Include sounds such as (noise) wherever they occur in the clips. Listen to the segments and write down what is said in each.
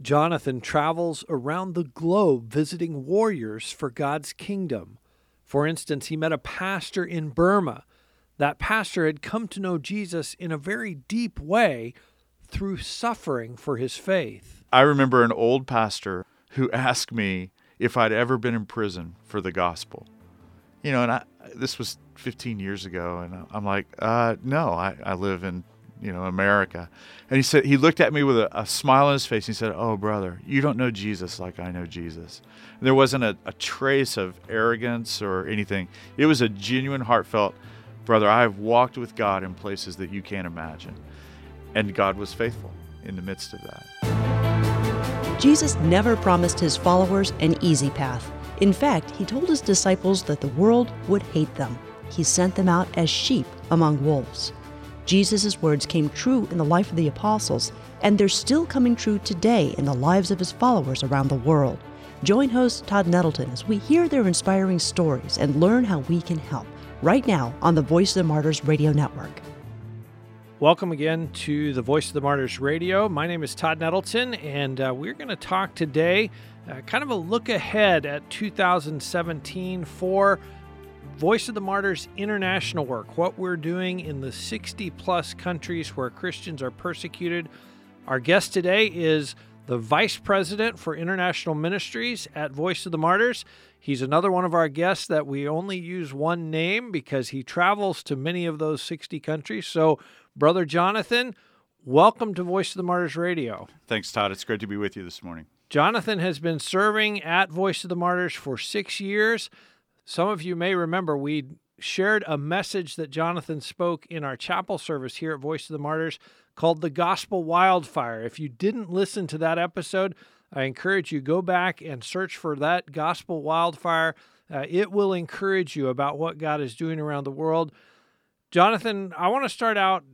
Jonathan travels around the globe visiting warriors for God's kingdom. For instance, he met a pastor in Burma. That pastor had come to know Jesus in a very deep way through suffering for his faith. I remember an old pastor who (laughs) asked me if I'd ever been in prison for the gospel. You know, and I, this was 15 years ago, and I'm like, uh, no, I, I live in you know, America. And he said, he looked at me with a, a smile on his face. And he said, Oh, brother, you don't know Jesus like I know Jesus. And there wasn't a, a trace of arrogance or anything. It was a genuine, heartfelt, brother, I've walked with God in places that you can't imagine. And God was faithful in the midst of that. Jesus never promised his followers an easy path. In fact, he told his disciples that the world would hate them. He sent them out as sheep among wolves. Jesus' words came true in the life of the apostles, and they're still coming true today in the lives of his followers around the world. Join host Todd Nettleton as we hear their inspiring stories and learn how we can help right now on the Voice of the Martyrs Radio Network. Welcome again to the Voice of the Martyrs Radio. My name is Todd Nettleton, and uh, we're going to talk today uh, kind of a look ahead at 2017 for Voice of the Martyrs international work, what we're doing in the 60 plus countries where Christians are persecuted. Our guest today is the Vice President for International Ministries at Voice of the Martyrs. He's another one of our guests that we only use one name because he travels to many of those 60 countries. So, Brother Jonathan, welcome to Voice of the Martyrs Radio. Thanks, Todd. It's great to be with you this morning. Jonathan has been serving at Voice of the Martyrs for six years. Some of you may remember we shared a message that Jonathan spoke in our chapel service here at Voice of the Martyrs called The Gospel Wildfire. If you didn't listen to that episode, I encourage you go back and search for that Gospel Wildfire. Uh, it will encourage you about what God is doing around the world. Jonathan, I want to start out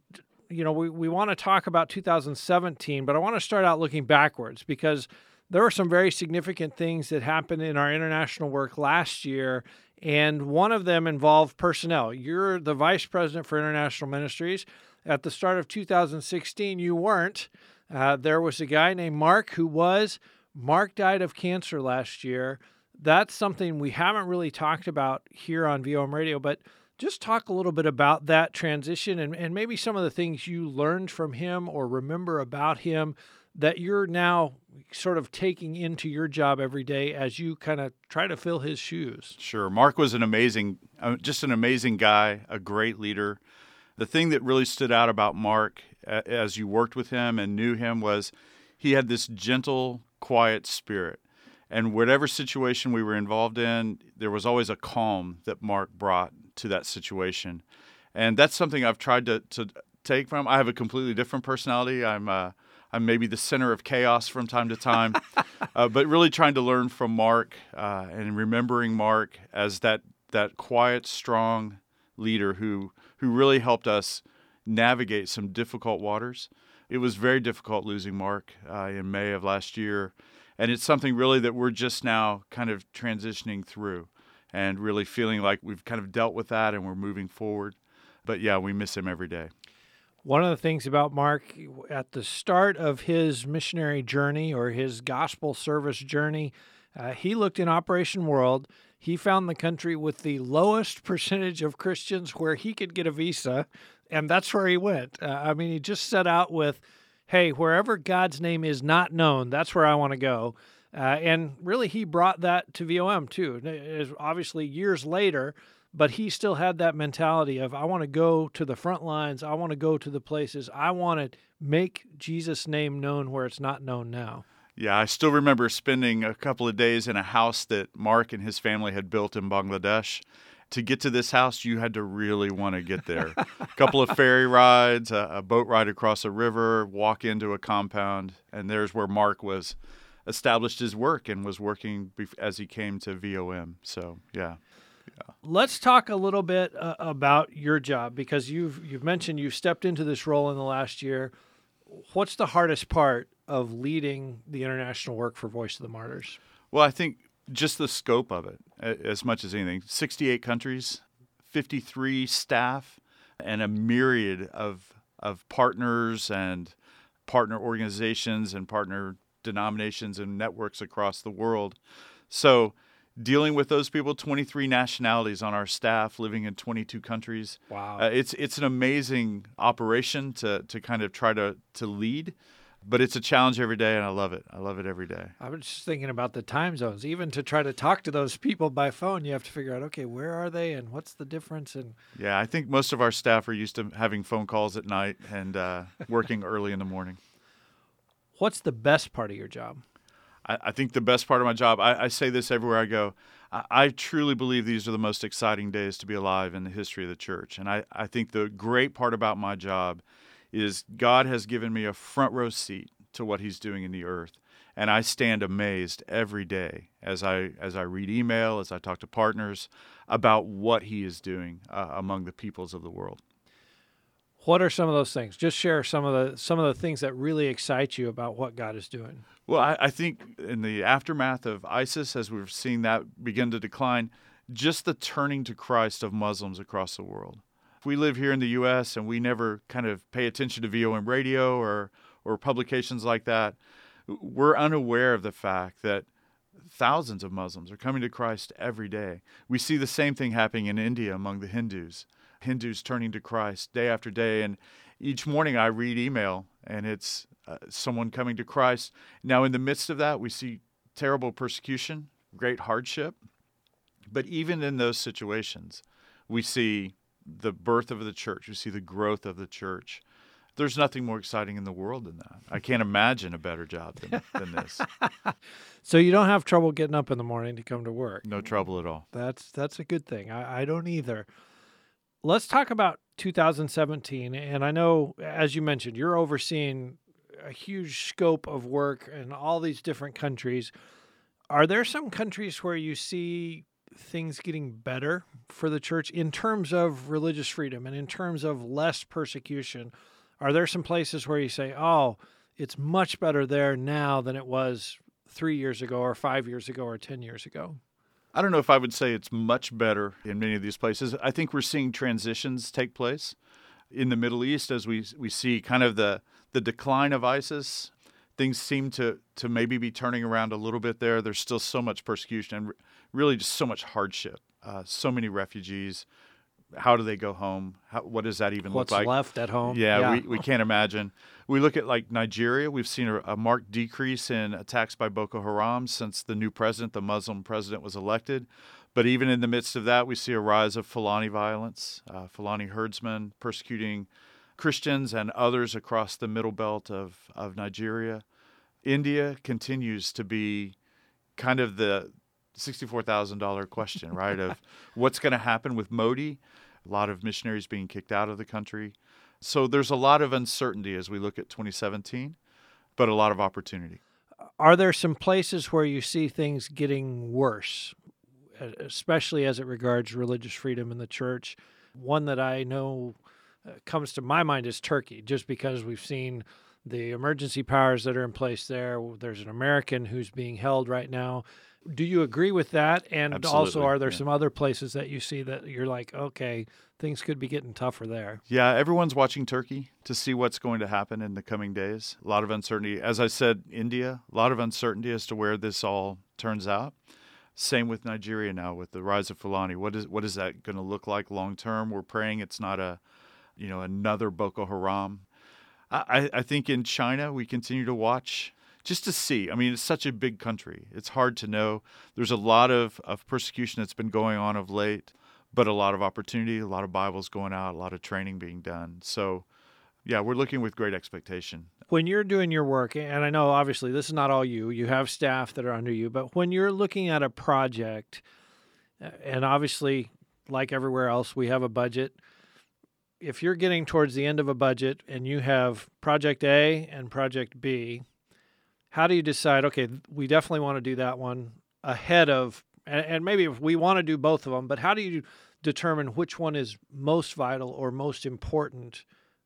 you know, we, we want to talk about 2017, but I want to start out looking backwards because there were some very significant things that happened in our international work last year and one of them involved personnel. You're the vice president for international ministries. At the start of 2016, you weren't. Uh, there was a guy named Mark who was. Mark died of cancer last year. That's something we haven't really talked about here on VOM Radio, but just talk a little bit about that transition and, and maybe some of the things you learned from him or remember about him that you're now sort of taking into your job every day as you kind of try to fill his shoes? Sure. Mark was an amazing, uh, just an amazing guy, a great leader. The thing that really stood out about Mark as you worked with him and knew him was he had this gentle, quiet spirit. And whatever situation we were involved in, there was always a calm that Mark brought to that situation. And that's something I've tried to, to take from. I have a completely different personality. I'm uh, I'm maybe the center of chaos from time to time, (laughs) uh, but really trying to learn from Mark uh, and remembering Mark as that that quiet, strong leader who who really helped us navigate some difficult waters. It was very difficult losing Mark uh, in May of last year, and it's something really that we're just now kind of transitioning through, and really feeling like we've kind of dealt with that and we're moving forward. But yeah, we miss him every day. One of the things about Mark at the start of his missionary journey or his gospel service journey, uh, he looked in Operation World. He found the country with the lowest percentage of Christians where he could get a visa, and that's where he went. Uh, I mean, he just set out with, hey, wherever God's name is not known, that's where I want to go. Uh, and really, he brought that to VOM too. Obviously, years later, but he still had that mentality of I want to go to the front lines, I want to go to the places, I want to make Jesus' name known where it's not known now. Yeah, I still remember spending a couple of days in a house that Mark and his family had built in Bangladesh. To get to this house, you had to really want to get there. a (laughs) couple of ferry rides, a, a boat ride across a river, walk into a compound, and there's where Mark was established his work and was working as he came to VOM. So, yeah. Let's talk a little bit uh, about your job because you've you've mentioned you've stepped into this role in the last year. What's the hardest part of leading the international work for Voice of the Martyrs? Well, I think just the scope of it, as much as anything. 68 countries, 53 staff, and a myriad of of partners and partner organizations and partner denominations and networks across the world. So, dealing with those people, 23 nationalities on our staff, living in 22 countries. Wow. Uh, it's it's an amazing operation to to kind of try to to lead, but it's a challenge every day, and I love it. I love it every day. I was just thinking about the time zones. Even to try to talk to those people by phone, you have to figure out, okay, where are they and what's the difference? And Yeah, I think most of our staff are used to having phone calls at night and uh, working early in the morning. (laughs) what's the best part of your job? I, I think the best part of my job, I, I say this everywhere I go, I, I truly believe these are the most exciting days to be alive in the history of the church. And I, I think the great part about my job is God has given me a front row seat to what he's doing in the earth. And I stand amazed every day as I as I read email, as I talk to partners about what he is doing uh, among the peoples of the world. What are some of those things? Just share some of the some of the things that really excite you about what God is doing. Well, I, I think in the aftermath of ISIS, as we've seen that begin to decline, just the turning to Christ of Muslims across the world. If we live here in the U.S. and we never kind of pay attention to VOM radio or or publications like that, we're unaware of the fact that thousands of Muslims are coming to Christ every day. We see the same thing happening in India among the Hindus. Hindus turning to Christ day after day. And each morning I read email and it's uh, someone coming to Christ. Now, in the midst of that, we see terrible persecution, great hardship. But even in those situations, we see the birth of the church, we see the growth of the church. There's nothing more exciting in the world than that. I can't imagine a better job than, than this. (laughs) So you don't have trouble getting up in the morning to come to work. No trouble at all. That's that's a good thing. I, I don't either. Let's talk about 2017. And I know, as you mentioned, you're overseeing a huge scope of work in all these different countries. Are there some countries where you see things getting better for the church in terms of religious freedom and in terms of less persecution? Are there some places where you say, oh, it's much better there now than it was three years ago or five years ago or 10 years ago? I don't know if I would say it's much better in many of these places. I think we're seeing transitions take place in the Middle East as we we see kind of the the decline of ISIS. Things seem to to maybe be turning around a little bit there. There's still so much persecution and really just so much hardship. Uh, so many refugees. How do they go home? How, what does that even What's look like? left at home? Yeah, We, we can't imagine. We look at like Nigeria, we've seen a, a, marked decrease in attacks by Boko Haram since the new president, the Muslim president, was elected. But even in the midst of that, we see a rise of Fulani violence, uh, Fulani herdsmen persecuting Christians and others across the middle belt of, of Nigeria. India continues to be kind of the $64,000 question, right? of (laughs) what's going to happen with Modi, a lot of missionaries being kicked out of the country. So there's a lot of uncertainty as we look at 2017, but a lot of opportunity. Are there some places where you see things getting worse, especially as it regards religious freedom in the church? One that I know uh, comes to my mind is Turkey, just because we've seen the emergency powers that are in place there. There's an American who's being held right now. Do you agree with that? And Absolutely, also, are there yeah. some other places that you see that you're like, okay, things could be getting tougher there? Yeah, everyone's watching Turkey to see what's going to happen in the coming days. A lot of uncertainty. As I said, India, a lot of uncertainty as to where this all turns out. Same with Nigeria now with the rise of Fulani. What is what is that going to look like long term? We're praying it's not a, you know, another Boko Haram. I, I think in China we continue to watch just to see. I mean, it's such a big country. It's hard to know. There's a lot of, of persecution that's been going on of late, but a lot of opportunity, a lot of Bibles going out, a lot of training being done. So, yeah, we're looking with great expectation. When you're doing your work, and I know obviously this is not all you, you have staff that are under you, but when you're looking at a project, and obviously, like everywhere else, we have a budget. If you're getting towards the end of a budget and you have project A and project B, how do you decide okay we definitely want to do that one ahead of and, and maybe if we want to do both of them but how do you determine which one is most vital or most important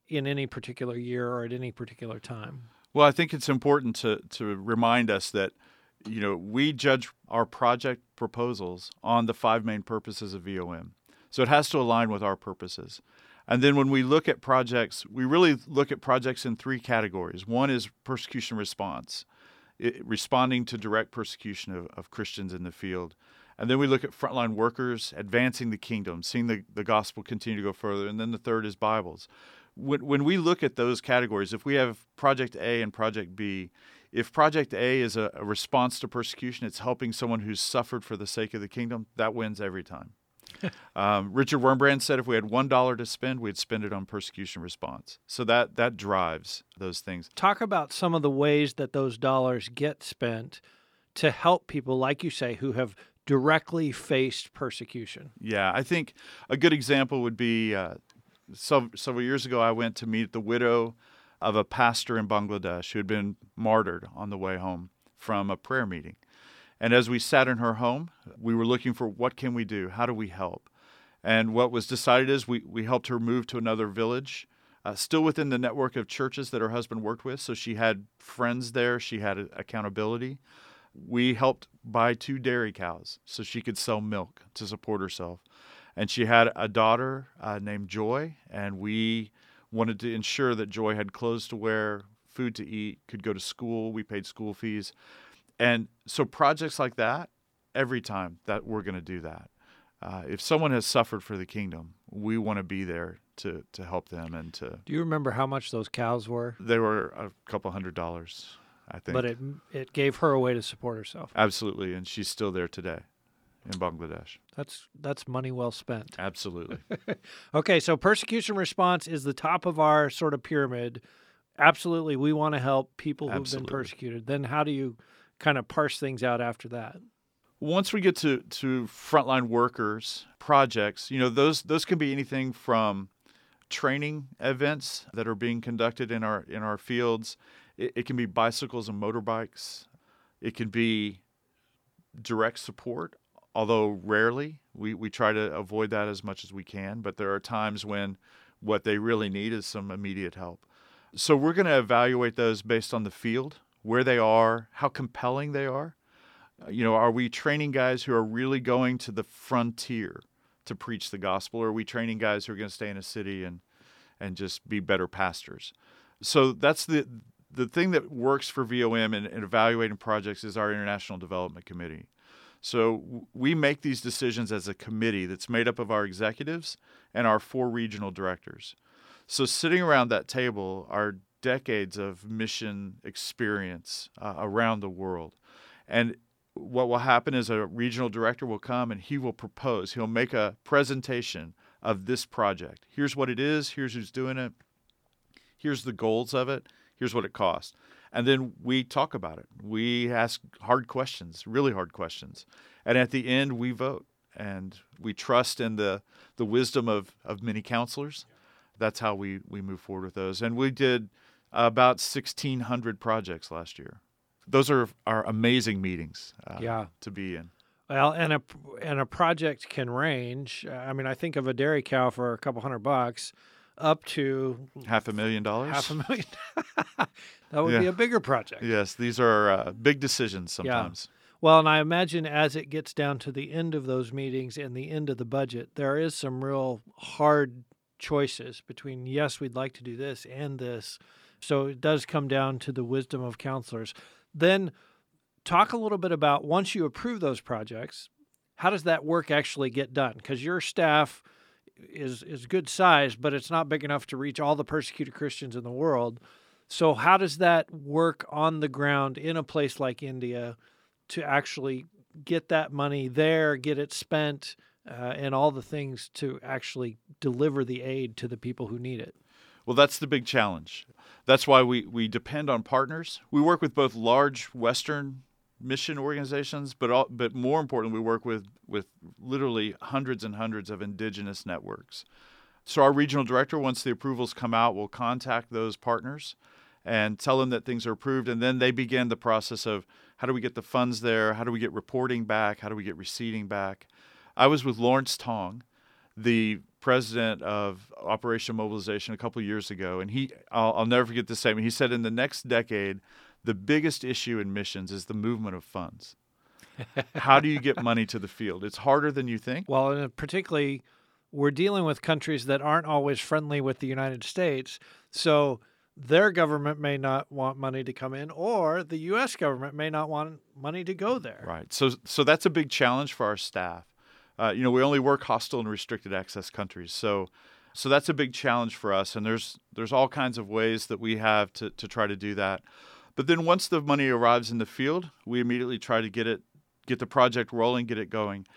in any particular year or at any particular time? Well i think it's important to to remind us that you know we judge our project proposals on the five main purposes of vom so it has to align with our purposes. And then when we look at projects we really look at projects in three categories. One is persecution response responding to direct persecution of, of Christians in the field. And then we look at frontline workers, advancing the kingdom, seeing the, the gospel continue to go further. And then the third is Bibles. When, when we look at those categories, if we have Project A and Project B, if Project A is a, a response to persecution, it's helping someone who's suffered for the sake of the kingdom, that wins every time. Um, Richard Wurmbrand said if we had one dollar to spend, we'd spend it on persecution response. So that that drives those things. Talk about some of the ways that those dollars get spent to help people, like you say, who have directly faced persecution. Yeah, I think a good example would be uh, so, several years ago. I went to meet the widow of a pastor in Bangladesh who had been martyred on the way home from a prayer meeting. And as we sat in her home, we were looking for what can we do? How do we help? And what was decided is we, we helped her move to another village, uh, still within the network of churches that her husband worked with. So she had friends there, she had accountability. We helped buy two dairy cows so she could sell milk to support herself. And she had a daughter uh, named Joy, and we wanted to ensure that Joy had clothes to wear, food to eat, could go to school. We paid school fees. And so projects like that, every time that we're going to do that. Uh, if someone has suffered for the kingdom, we want to be there to to help them and to. Do you remember how much those cows were? They were a couple hundred dollars, I think. But it it gave her a way to support herself. Absolutely, and she's still there today in Bangladesh. That's that's money well spent. Absolutely. (laughs) okay, so persecution response is the top of our sort of pyramid. Absolutely, we want to help people who've Absolutely. been persecuted. Then how do you kind of parse things out after that? Once we get to, to frontline workers projects, you know, those those can be anything from training events that are being conducted in our in our fields. It, it can be bicycles and motorbikes. It can be direct support, although rarely. We, we try to avoid that as much as we can, but there are times when what they really need is some immediate help. So we're going to evaluate those based on the field where they are, how compelling they are. Uh, you know, are we training guys who are really going to the frontier to preach the gospel, or are we training guys who are going to stay in a city and and just be better pastors? So that's the the thing that works for VOM and, in evaluating projects is our international development committee. So we make these decisions as a committee that's made up of our executives and our four regional directors. So sitting around that table are decades of mission experience uh, around the world. And what will happen is a regional director will come and he will propose, he'll make a presentation of this project. Here's what it is, here's who's doing it, here's the goals of it, here's what it costs. And then we talk about it. We ask hard questions, really hard questions. And at the end, we vote. And we trust in the, the wisdom of, of many counselors. That's how we, we move forward with those. And we did about 1,600 projects last year. Those are, are amazing meetings uh, yeah. to be in. Well, and a and a project can range. I mean, I think of a dairy cow for a couple hundred bucks, up to half a million dollars. Half a million. (laughs) that would yeah. be a bigger project. Yes, these are uh, big decisions sometimes. Yeah. Well, and I imagine as it gets down to the end of those meetings and the end of the budget, there is some real hard choices between yes, we'd like to do this and this so it does come down to the wisdom of counselors. Then talk a little bit about once you approve those projects, how does that work actually get done? Because your staff is is good size, but it's not big enough to reach all the persecuted Christians in the world. So how does that work on the ground in a place like India to actually get that money there, get it spent, uh, and all the things to actually deliver the aid to the people who need it? Well, that's the big challenge. That's why we, we depend on partners. We work with both large Western mission organizations, but all, but more importantly, we work with with literally hundreds and hundreds of indigenous networks. So our regional director, once the approvals come out, will contact those partners and tell them that things are approved, and then they begin the process of how do we get the funds there, how do we get reporting back, how do we get receipting back. I was with Lawrence Tong, the president of Operation Mobilization a couple years ago, and he I'll, I'll never forget this statement. He said, "In the next decade, the biggest issue in missions is the movement of funds. (laughs) How do you get money to the field? It's harder than you think." Well, and particularly, we're dealing with countries that aren't always friendly with the United States, so their government may not want money to come in, or the U.S. government may not want money to go there. Right. So, so that's a big challenge for our staff. Uh, you know, we only work hostile and restricted access countries, so so that's a big challenge for us. And there's there's all kinds of ways that we have to to try to do that. But then once the money arrives in the field, we immediately try to get it get the project rolling, get it going.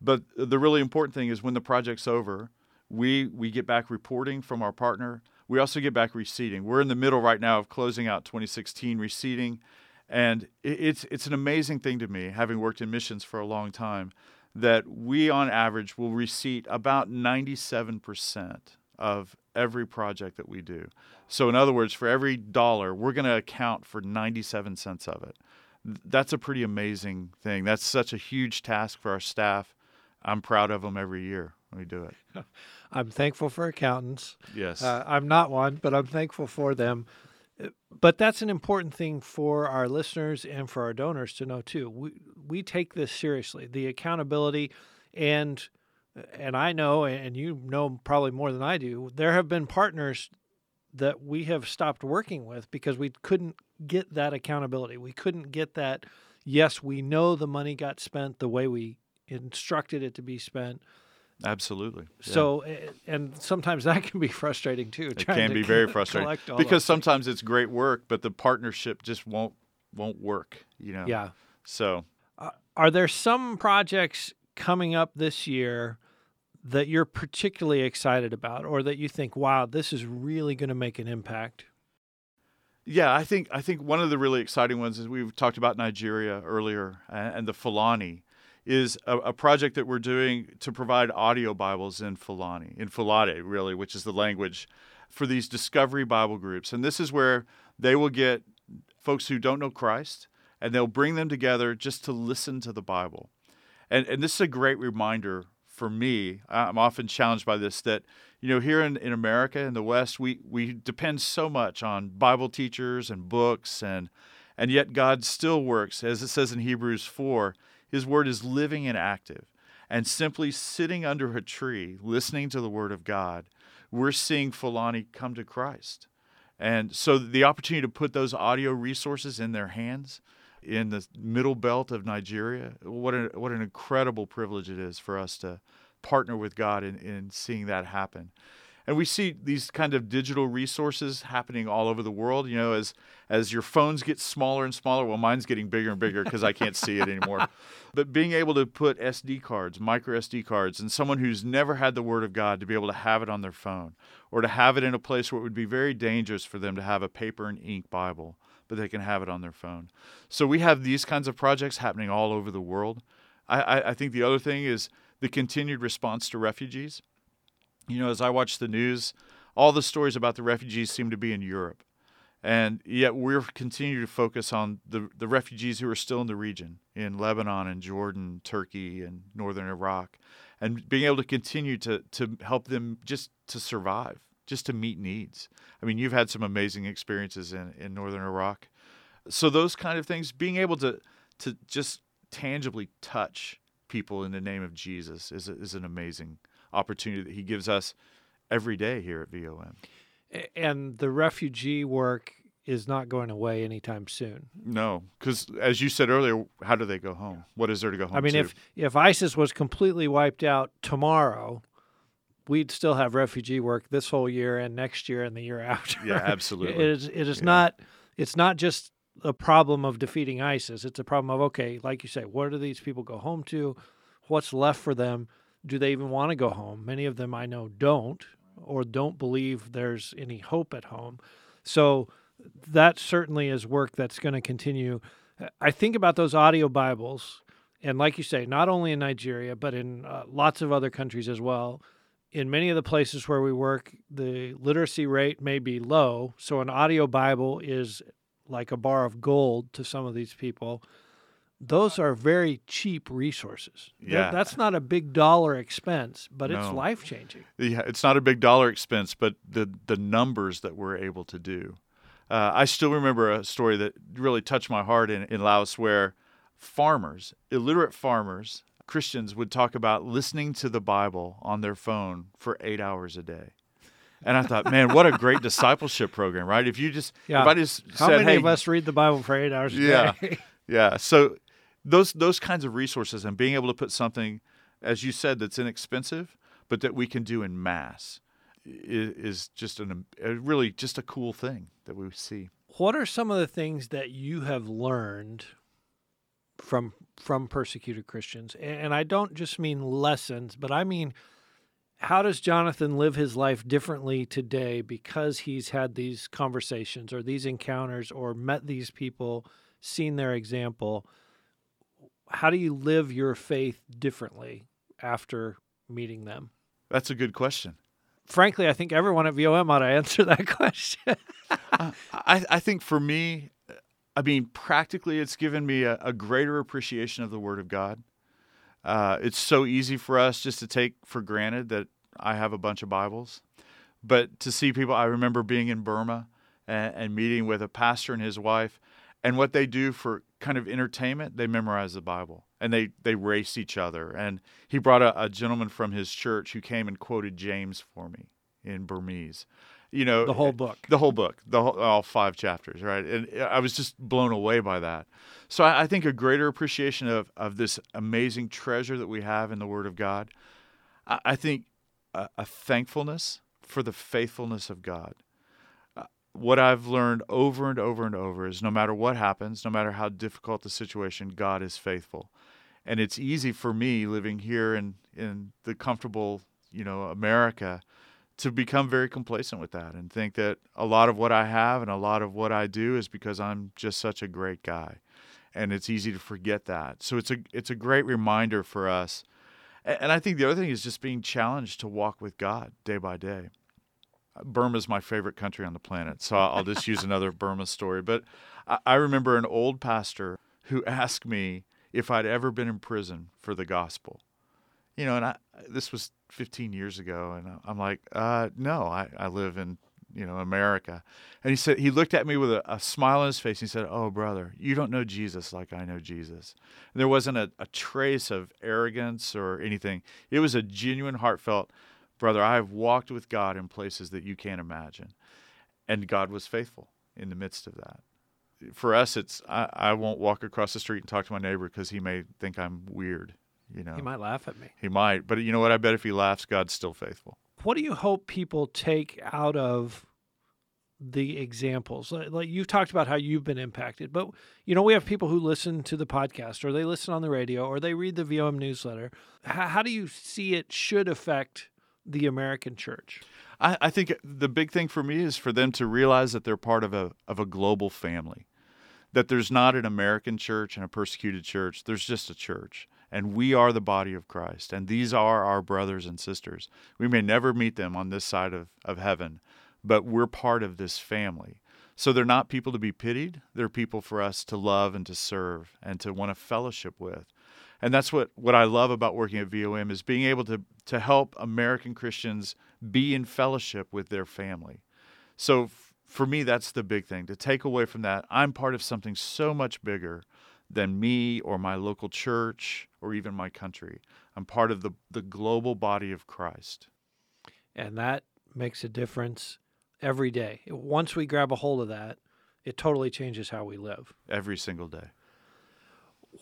But the really important thing is when the project's over, we we get back reporting from our partner. We also get back receipting. We're in the middle right now of closing out 2016 receipting, and it's it's an amazing thing to me, having worked in missions for a long time, that we on average will receipt about 97% of every project that we do. So in other words, for every dollar, we're going to account for 97 cents of it. That's a pretty amazing thing. That's such a huge task for our staff. I'm proud of them every year when we do it. (laughs) I'm thankful for accountants. Yes. Uh, I'm not one, but I'm thankful for them. But that's an important thing for our listeners and for our donors to know too. We we take this seriously. The accountability and and I know and you know probably more than I do. There have been partners that we have stopped working with because we couldn't get that accountability. We couldn't get that yes, we know the money got spent the way we instructed it to be spent Absolutely. So, and sometimes that can be (laughs) frustrating too. It can be (laughs) very frustrating because sometimes it's great work, but the partnership just won't won't work. You know. Yeah. So, uh, are there some projects coming up this year that you're particularly excited about, or that you think, "Wow, this is really going to make an impact"? Yeah, I think I think one of the really exciting ones is we've talked about Nigeria earlier and, and the Fulani is a, a, project that we're doing to provide audio Bibles in Fulani, in Fulfulde, really, which is the language for these discovery Bible groups. And this is where they will get folks who don't know Christ and they'll bring them together just to listen to the Bible. And, and this is a great reminder for me. I'm often challenged by this that, you know, here in, in America, in the West, we, we depend so much on Bible teachers and books, and, and yet God still works, as it says in Hebrews 4 his word is living and active. And simply sitting under a tree, listening to the word of God, we're seeing Fulani come to Christ. And so the opportunity to put those audio resources in their hands in the middle belt of Nigeria, what, a, what an incredible privilege it is for us to partner with God in, in seeing that happen and we see these kind of digital resources happening all over the world you know as as your phones get smaller and smaller well mine's getting bigger and bigger because i can't see it anymore. (laughs) But being able to put sd cards micro sd cards and someone who's never had the word of god to be able to have it on their phone or to have it in a place where it would be very dangerous for them to have a paper and ink bible but they can have it on their phone. So we have these kinds of projects happening all over the world. I, I, I think the other thing is the continued response to refugees you know, as I watch the news, all the stories about the refugees seem to be in Europe. And yet we're continuing to focus on the, the refugees who are still in the region, in Lebanon and Jordan, Turkey, and northern Iraq, and being able to continue to, to help them just to survive, just to meet needs. I mean, you've had some amazing experiences in, in northern Iraq. So those kind of things, being able to, to just tangibly touch people in the name of Jesus is, is an amazing opportunity that He gives us every day here at VOM. And the refugee work is not going away anytime soon. No, because as you said earlier, how do they go home? What is there to go home? I mean, to? if if ISIS was completely wiped out tomorrow, we'd still have refugee work this whole year and next year and the year (laughs) after. Yeah, absolutely. it is. It is yeah. not. It's not just a problem of defeating ISIS. It's a problem of okay, like you say, what do these people go home to? What's left for them? Do they even want to go home? Many of them I know don't or don't believe there's any hope at home. So that certainly is work that's going to continue. I think about those audio Bibles, and like you say, not only in Nigeria, but in uh, lots of other countries as well. In many of the places where we work, the literacy rate may be low. So an audio Bible is like a bar of gold to some of these people those are very cheap resources. Yeah. that's not a big dollar expense, but no. it's life changing. Yeah, it's not a big dollar expense, but the the numbers that we're able to do. Uh, I still remember a story that really touched my heart in, in Laos where farmers, illiterate farmers, Christians would talk about listening to the Bible on their phone for eight hours a day. And I thought, man, what a great (laughs) discipleship program, right? If you just, Yeah. if I just How said, many hey, of us read the Bible for eight hours a Yeah. day? (laughs) yeah. So those those kinds of resources and being able to put something, as you said, that's inexpensive, but that we can do in mass, is, is just an a really just a cool thing that we see. what are some of the things that you have learned from from persecuted Christians? And I don't just mean lessons, but I mean how does Jonathan live his life differently today because he's had these conversations or these encounters or met these people, seen their example? How do you live your faith differently after meeting them? That's a good question. Frankly, I think everyone at VOM ought to answer that (laughs) question. I, I think for me, I mean, practically, it's given me a, a greater appreciation of the Word of God. Uh, it's so easy for us just to take for granted that I have a bunch of Bibles, but to see people, I remember being in Burma and, and meeting with a pastor and his wife, and what they do for kind of entertainment, they memorize the Bible and they they race each other. And he brought a, a gentleman from his church who came and quoted James for me in Burmese. You know, the whole eh, book. the whole book, the whole, all five chapters, right? And eh, I was just blown away by that. So I, I think a greater appreciation of of this amazing treasure that we have in the Word of God. I, I think a, a thankfulness for the faithfulness of God. What I've learned over and over and over is no matter what happens, no matter how difficult the situation, God is faithful. And it's easy for me living here in, in the comfortable, you know, America to become very complacent with that and think that a lot of what I have and a lot of what I do is because I'm just such a great guy. And it's easy to forget that. So it's a it's a great reminder for us. And I think the other thing is just being challenged to walk with God day by day. Burma's my favorite country on the planet, so I'll just use another (laughs) Burma story. But I I remember an old pastor who asked me if I'd ever been in prison for the gospel you know, and I this was 15 years ago, and I'm like, uh, no, I, I live in you know America, and he said he looked at me with a, a smile on his face. And he said, "Oh, brother, you don't know Jesus like I know Jesus." And there wasn't a, a trace of arrogance or anything. It was a genuine, heartfelt, brother. I have walked with God in places that you can't imagine, and God was faithful in the midst of that. For us, it's I, I won't walk across the street and talk to my neighbor because he may think I'm weird. You know, He might laugh at me. he might, but you know what? I bet if he laughs, God's still faithful. what do you hope people take out of the examples like, you've talked about how you've been impacted but you know we have people who listen to the podcast or they listen on the radio or they read the vom newsletter how, how do you see it should affect the american church I, I think the big thing for me is for them to realize that they're part of a of a global family. That there's not an American church and a persecuted church. There's just a church. And we are the body of Christ. And these are our brothers and sisters. We may never meet them on this side of, of heaven, but we're part of this family. So they're not people to be pitied. They're people for us to love and to serve and to want to fellowship with. And that's what, what I love about working at VOM is being able to, to help American Christians be in fellowship with their family. So f- for me, that's the big thing to take away from that. I'm part of something so much bigger than me or my local church or even my country. I'm part of the, the global body of Christ. and that makes a difference every day once we grab a hold of that it totally changes how we live every single day.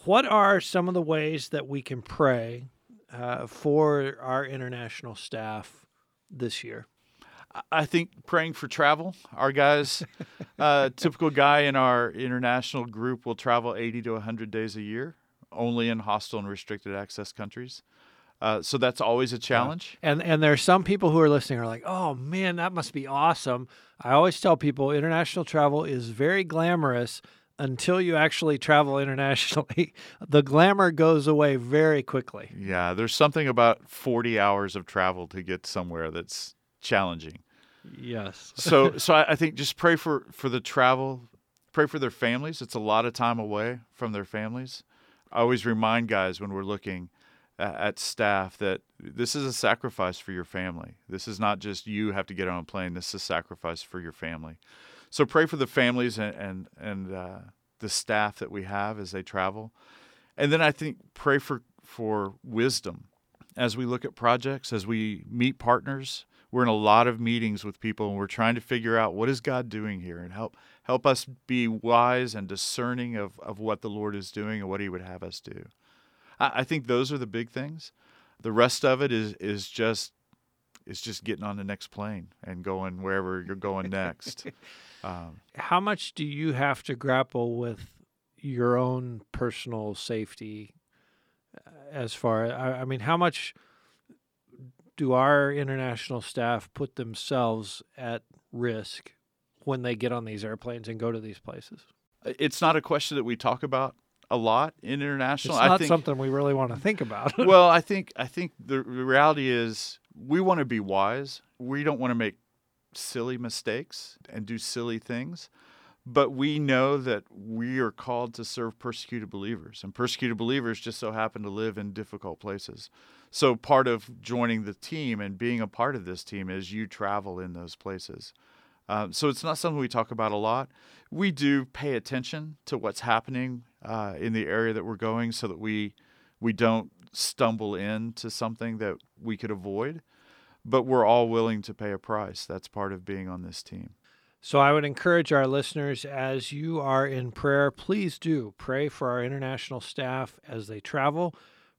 What are some of the ways that we can pray uh, for our international staff this year I- think praying for travel. Our guys, uh, (laughs) typical guy in our international group will travel 80 to 100 days a year, only in hostile and restricted access countries. Uh, so that's always a challenge. And and there's some people who are listening are like, "Oh man, that must be awesome." I always tell people international travel is very glamorous until you actually travel internationally. (laughs) the glamour goes away very quickly. Yeah, there's something about 40 hours of travel to get somewhere that's challenging. Yes. So, (laughs) so I, I think just pray for for the travel, pray for their families. It's a lot of time away from their families. I always remind guys when we're looking at, at staff that this is a sacrifice for your family. This is not just you have to get on a plane. This is a sacrifice for your family. So pray for the families and and, and uh, the staff that we have as they travel, and then I think pray for for wisdom as we look at projects, as we meet partners. we're in a lot of meetings with people and we're trying to figure out what is God doing here and help help us be wise and discerning of, of what the Lord is doing and what He would have us do. I, I think those are the big things. The rest of it is is just is just getting on the next plane and going wherever you're going next. (laughs) um, How much do you have to grapple with your own personal safety? Uh, as far, I, I mean, how much do our international staff put themselves at risk when they get on these airplanes and go to these places? It's not a question that we talk about a lot in international. It's not think, something we really want to think about. well, I (laughs) think I think the reality is we want to be wise. We don't want to make silly mistakes and do silly things. But we know that we are called to serve persecuted believers, and persecuted believers just so happen to live in difficult places. So, part of joining the team and being a part of this team is you travel in those places. Um, so, it's not something we talk about a lot. We do pay attention to what's happening uh, in the area that we're going so that we, we don't stumble into something that we could avoid. But we're all willing to pay a price. That's part of being on this team. So I would encourage our listeners as you are in prayer, please do pray for our international staff as they travel.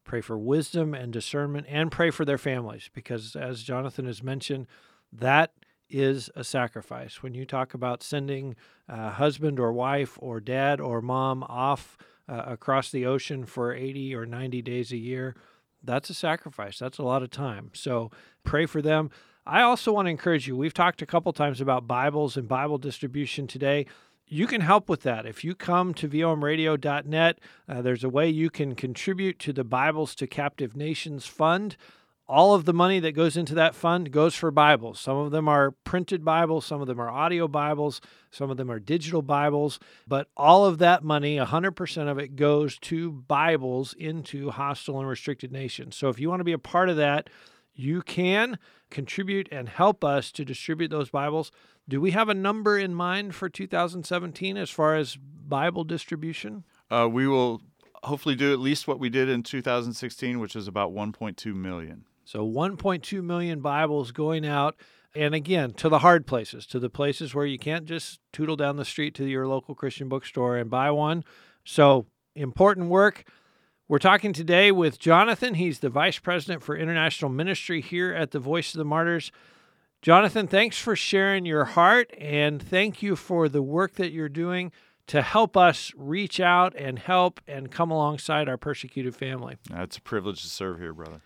Pray for wisdom and discernment and pray for their families because, as Jonathan has mentioned, that is a sacrifice. When you talk about sending a husband or wife or dad or mom off uh, across the ocean for 80 or 90 days a year, that's a sacrifice. That's a lot of time. So pray for them. I also want to encourage you. We've talked a couple times about Bibles and Bible distribution today. You can help with that. If you come to vomradio.net, uh, there's a way you can contribute to the Bibles to Captive Nations Fund. All of the money that goes into that fund goes for Bibles. Some of them are printed Bibles, some of them are audio Bibles, some of them are digital Bibles, but all of that money, 100% of it, goes to Bibles into hostile and restricted nations. So if you want to be a part of that, you can contribute and help us to distribute those Bibles. Do we have a number in mind for 2017 as far as Bible distribution? Uh, we will hopefully do at least what we did in 2016, which is about 1.2 million. So 1.2 million Bibles going out. And again, to the hard places, to the places where you can't just tootle down the street to your local Christian bookstore and buy one. So, important work. We're talking today with Jonathan. He's the Vice President for International Ministry here at the Voice of the Martyrs. Jonathan, thanks for sharing your heart and thank you for the work that you're doing to help us reach out and help and come alongside our persecuted family. It's a privilege to serve here, brother.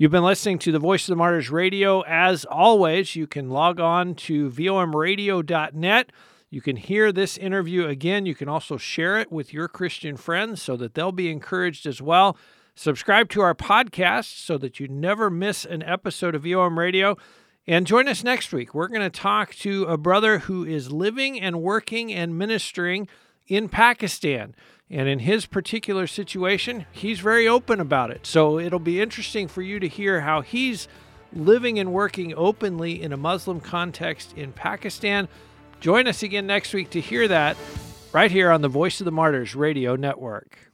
You've been listening to the Voice of the Martyrs radio. As always, you can log on to vomradio.net. You can hear this interview again. You can also share it with your Christian friends so that they'll be encouraged as well. Subscribe to our podcast so that you never miss an episode of VOM Radio. And join us next week. We're going to talk to a brother who is living and working and ministering in Pakistan. And in his particular situation, he's very open about it. So it'll be interesting for you to hear how he's living and working openly in a Muslim context in Pakistan. Join us again next week to hear that right here on the Voice of the Martyrs Radio Network.